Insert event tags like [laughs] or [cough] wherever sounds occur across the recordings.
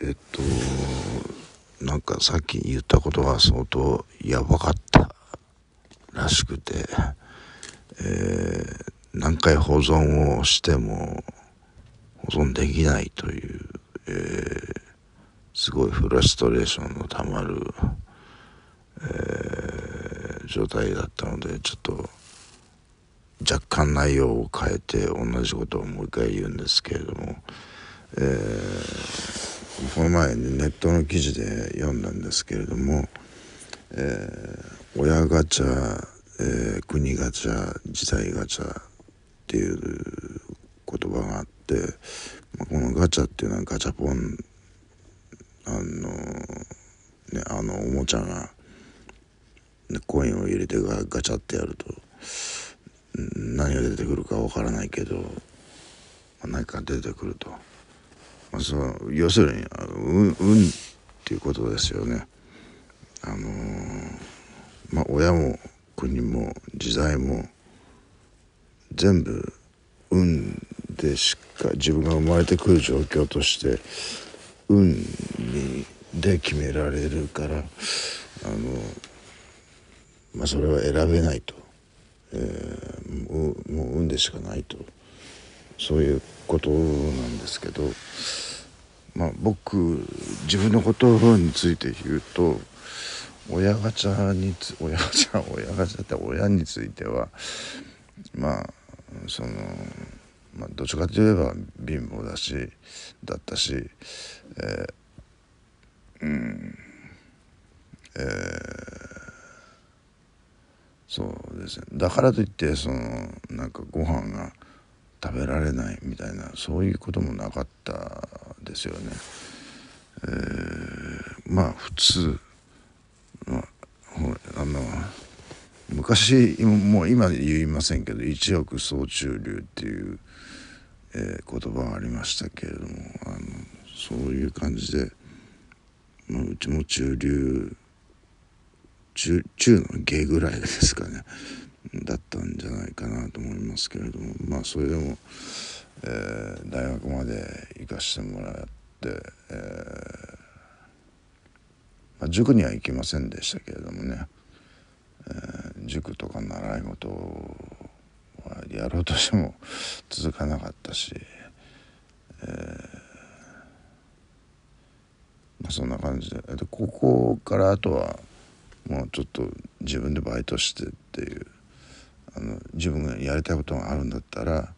えっとなんかさっき言ったことが相当やばかったらしくて、えー、何回保存をしても保存できないという、えー、すごいフラストレーションのたまる、えー、状態だったのでちょっと若干内容を変えて同じことをもう一回言うんですけれども、えー、この前ネットの記事で読んだんですけれども、えー、親ガチャ、えー、国ガチャ時代ガチャっていう言葉があって、まあ、このガチャっていうのはガチャポンあのねあのおもちゃが、ね、コインを入れてガガチャってやると何が出てくるかわからないけど、まあ、何か出てくると、その要するに運運っていうことですよね。あの、まあ親も国も時代も全部運でしか自分が生まれてくる状況として運にで決められるからあのまあそれは選べないと、えー、もう運でしかないとそういうことなんですけどまあ僕自分のことについて言うと親ガチャにつ親ガチャ親ガチャって親についてはまあその、まあ、どっちかといえば貧乏だしだったし、えー、うんえー、そうですね。だからといってそのなんかご飯が食べられないみたいなそういうこともなかったですよね。えー、まあ普通、まあ、あの昔もう今言いませんけど一億総中流っていう、えー、言葉がありましたけれどもあのそういう感じで、まあ、うちも中流中中の下ぐらいですかねだったんじゃないかなと思いますけれどもまあそれでも、えー、大学まで行かしてもらって、えーまあ、塾には行きませんでしたけれどもねえー、塾とか習い事はやろうとしても続かなかったし、え、まあ、そんな感じででここからあとはもうちょっと自分でバイトしてっていうあの自分がやりたいことがあるんだったら、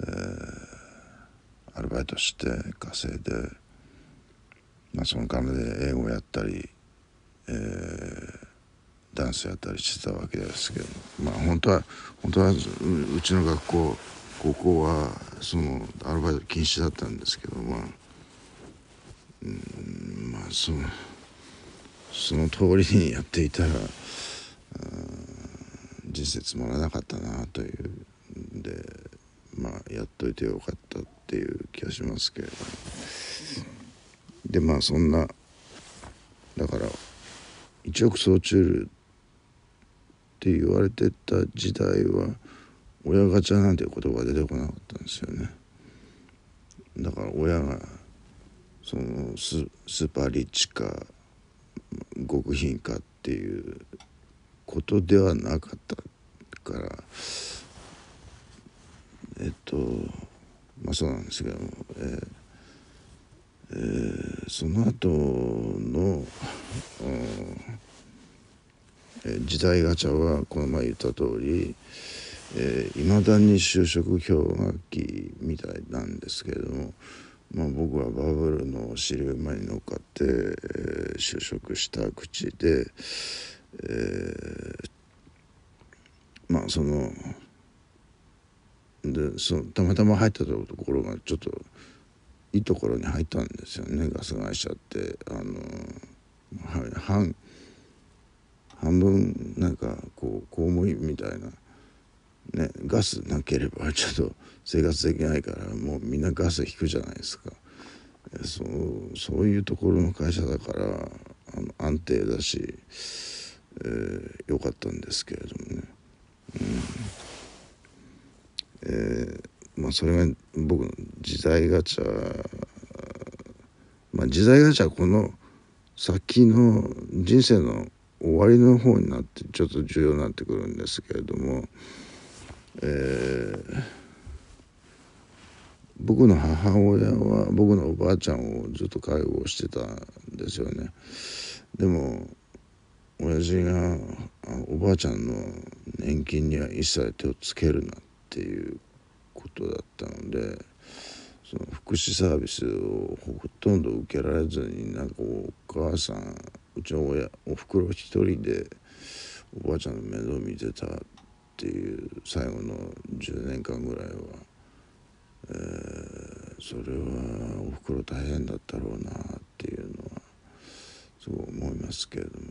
えー、アルバイトして稼いで、まあ、その金で英語やったり、えーダンスやったりしてたわけですけどまあ本当は本当はうちの学校高校はそのアルバイト禁止だったんですけどまあうんまあそのその通りにやっていたら人生つまらなかったなというんでまあやっといてよかったっていう気がしますけれどでまあそんなだから一億総中って言われてた時代は親ガチャなんていう言葉が出てこなかったんですよね。だから親がそのススーパーリッチか極貧かっていうことではなかったからえっとまあそうなんですけども、えーえー、その後の、え時代ガチャはこの前言った通りいま、えー、だに就職氷河期みたいなんですけれども、まあ、僕はバブルの尻馬に乗っかって、えー、就職した口で、えー、まあそのでそのたまたま入ったところがちょっといいところに入ったんですよねガス会社って。あの半半分なんかこう公務員みたいな、ね、ガスなければちょっと生活できないからもうみんなガス引くじゃないですか。そうそういうところの会社だからあの安定だし、えー、よかったんですけれどもね、うん。えー、まあそれが僕の時代ガチャ。まあ、時代がじゃあこの先の人生の終わりの方になってちょっと重要になってくるんですけれども、えー、僕の母親は僕のおばあちゃんをずっと介護してたんですよね。でも親父がおばあちゃんの年金には一切手をつけるなっていうことだったのでその福祉サービスをほとんど受けられずになんかお母さんうちの親おふくろ一人でおばあちゃんの面倒を見てたっていう最後の10年間ぐらいは、えー、それはおふくろ大変だったろうなっていうのはすごい思いますけれども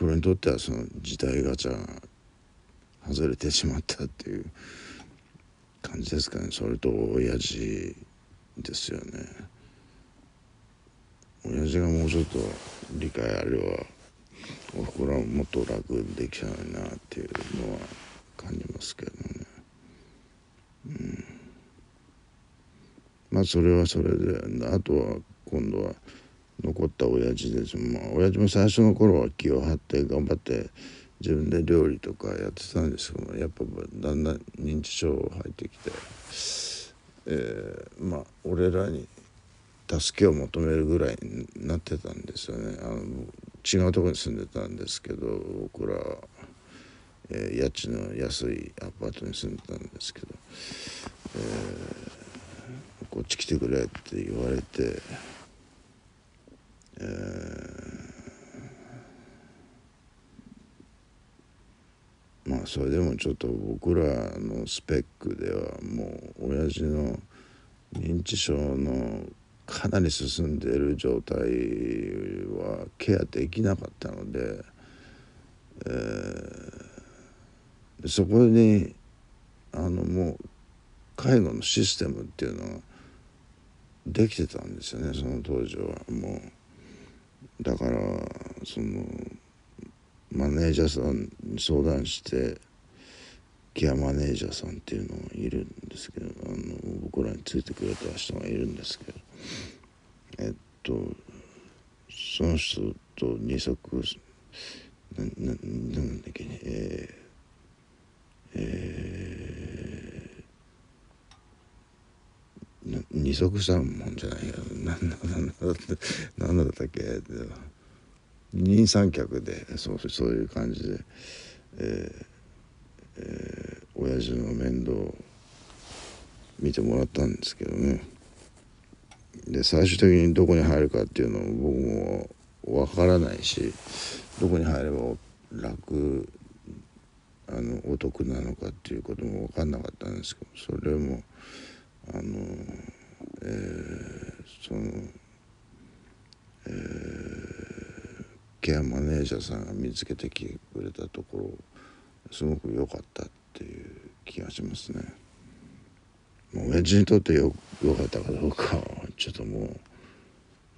あの、まあ、おふくろにとってはその時代ガチャが外れてしまったっていう感じですかね。それと親父ですよね。親父がもうちょっと理解あればおふくろはもっと楽にできたのになっていうのは感じますけどね。うん。まあそれはそれで。あとは今度は残った親父です。まあ親父も最初の頃は気を張って頑張って自分で料理とかやってたんですけどやっぱだんだん認知症入ってきて、えー、まあ俺らに助けを求めるぐらいになってたんですよね。あの違うとこに住んでたんですけど僕ら、えー、家賃の安いアパートに住んでたんですけど、えー、こっち来てくれって言われて、まあそれでもちょっと僕らのスペックではもう親父の認知症のかなり進んでいる状態はケアできなかったので、えー、そこにあのもう介護のシステムっていうのができてたんですよねその当時は。もうだからそのマネージャーさんに相談してケアマネージャーさんっていうのがいるんですけどあの僕らについてくれた人がいるんですけどえっとその人と二足なななんだっけねえー、えー、二足三門じゃないや何だったっけ。二人三脚でそうそういう感じで、えーえー、親父の面倒を見てもらったんですけどね。で最終的にどこに入るかっていうのを僕も分からないしどこに入れば楽あのお得なのかっていうことも分かんなかったんですけどそれもあの、えー、その、えー、ケアマネージャーさんが見つけてきてくれたところすごく良かったっていう気がしますね。もう親父にとってよよかったかどうかはちょっとも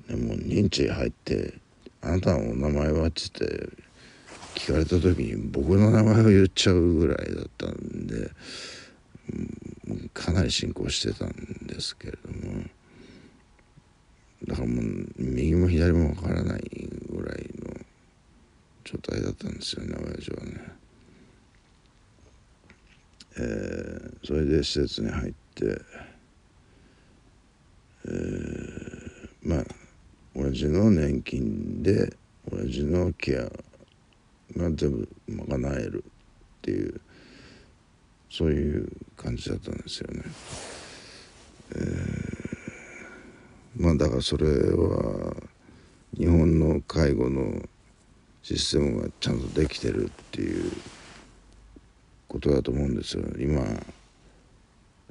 う、ね、もう認知入って「あなたのお名前は?」っつって聞かれた時に僕の名前を言っちゃうぐらいだったんで、うん、かなり進行してたんですけれどもだからもう右も左もわからないぐらいの状態だったんですよね親父はね。えー、それで施設に入って、えー、まあ親父の年金で親父のケアが全部賄えるっていうそういう感じだったんですよね。えー、まあだからそれは日本の介護のシステムがちゃんとできてるっていうことだと思うんですよ今、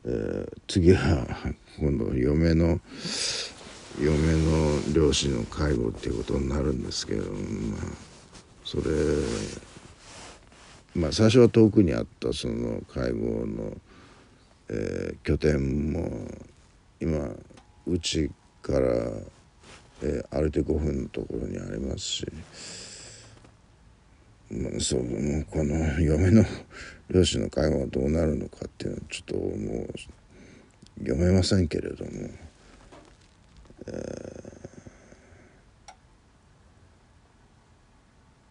えー、次は今度嫁の嫁の両親の介護っていうことになるんですけど、まあ、それまあ最初は遠くにあったその介護の、えー、拠点も今うちから、えー、歩いて5分のところにありますし。まそうもうこの嫁の両親の介護がどうなるのかっていうのはちょっともう読めませんけれども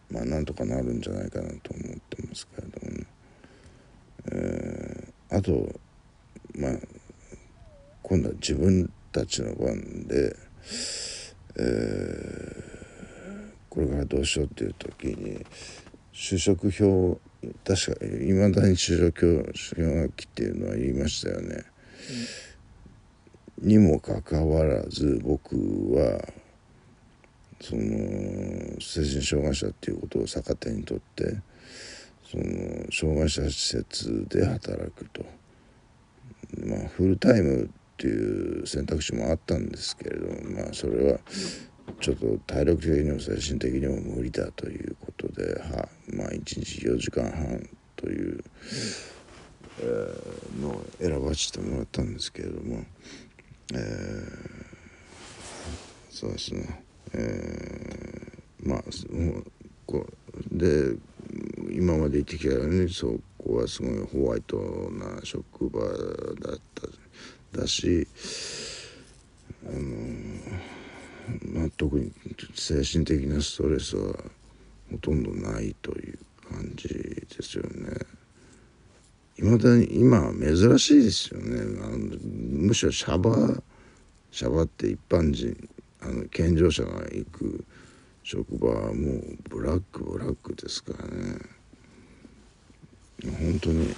ー、まあなんとかなるんじゃないかなと思ってますけれどもね、えー、あとまあ今度は自分たちの番で、えー、これからどうしようっていう時に就職表確かいまだに就職氷河期っていうのは言いましたよね。うん、にもかかわらず僕はその精神障害者っていうことを逆手にとってその障害者施設で働くと。まあフルタイムっていう選択肢もあったんですけれどもまあそれはちょっと体力的にも精神的にも無理だということではまあ1日4時間半という、えー、のを選ばせてもらったんですけれども、えー、そうですね、えー、まあこうで今まで言ってきたようにそうこはすごいホワイトな職場だっただしあのまあ、特に精神的なストレスはほとんどないという感じですよね。いまだに今珍しいですよねあのむしろシャバシャバって一般人あの健常者が行く職場はもうブラックブラックですからね本当に。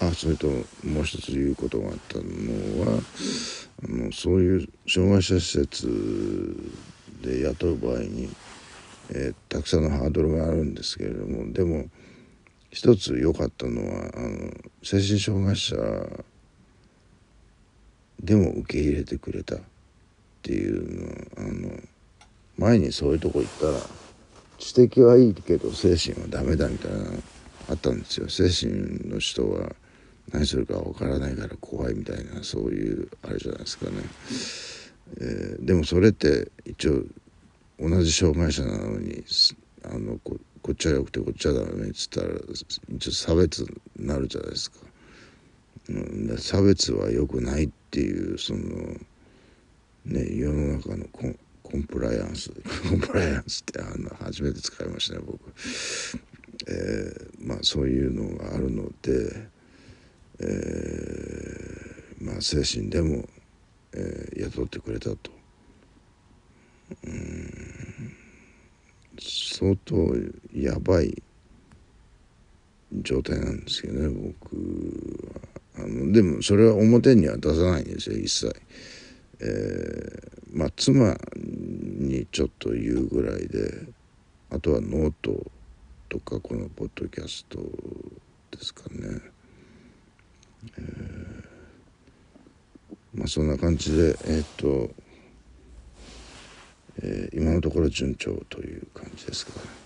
あそれともう一つ言うことがあったのはあのそういう障害者施設で雇う場合に、えー、たくさんのハードルがあるんですけれどもでも一つ良かったのはあの精神障害者でも受け入れてくれたっていうのあの前にそういうとこ行ったら知的はいいけど精神はダメだみたいなあったんですよ。精神の人は何するかわからないから怖いみたいなそういうあれじゃないですかね、えー、でもそれって一応同じ障害者なのにあのここっちはよくてこっちはダメっつったら一応差別になるじゃないですか、うん、差別は良くないっていうそのね世の中のコンコンプライアンス [laughs] コンプライアンスってあの初めて使いましたね僕、えー、まあそういうのがあるのでえー、まあ精神でも、えー、雇ってくれたと。うん。相当やばい状態なんですけどね僕は。あのでもそれは表には出さないんですよ一切、えー、まあ妻にちょっと言うぐらいであとはノートとかこのポッドキャストですかねえー、まあそんな感じでえー、っと、えー、今のところ順調という感じですかね。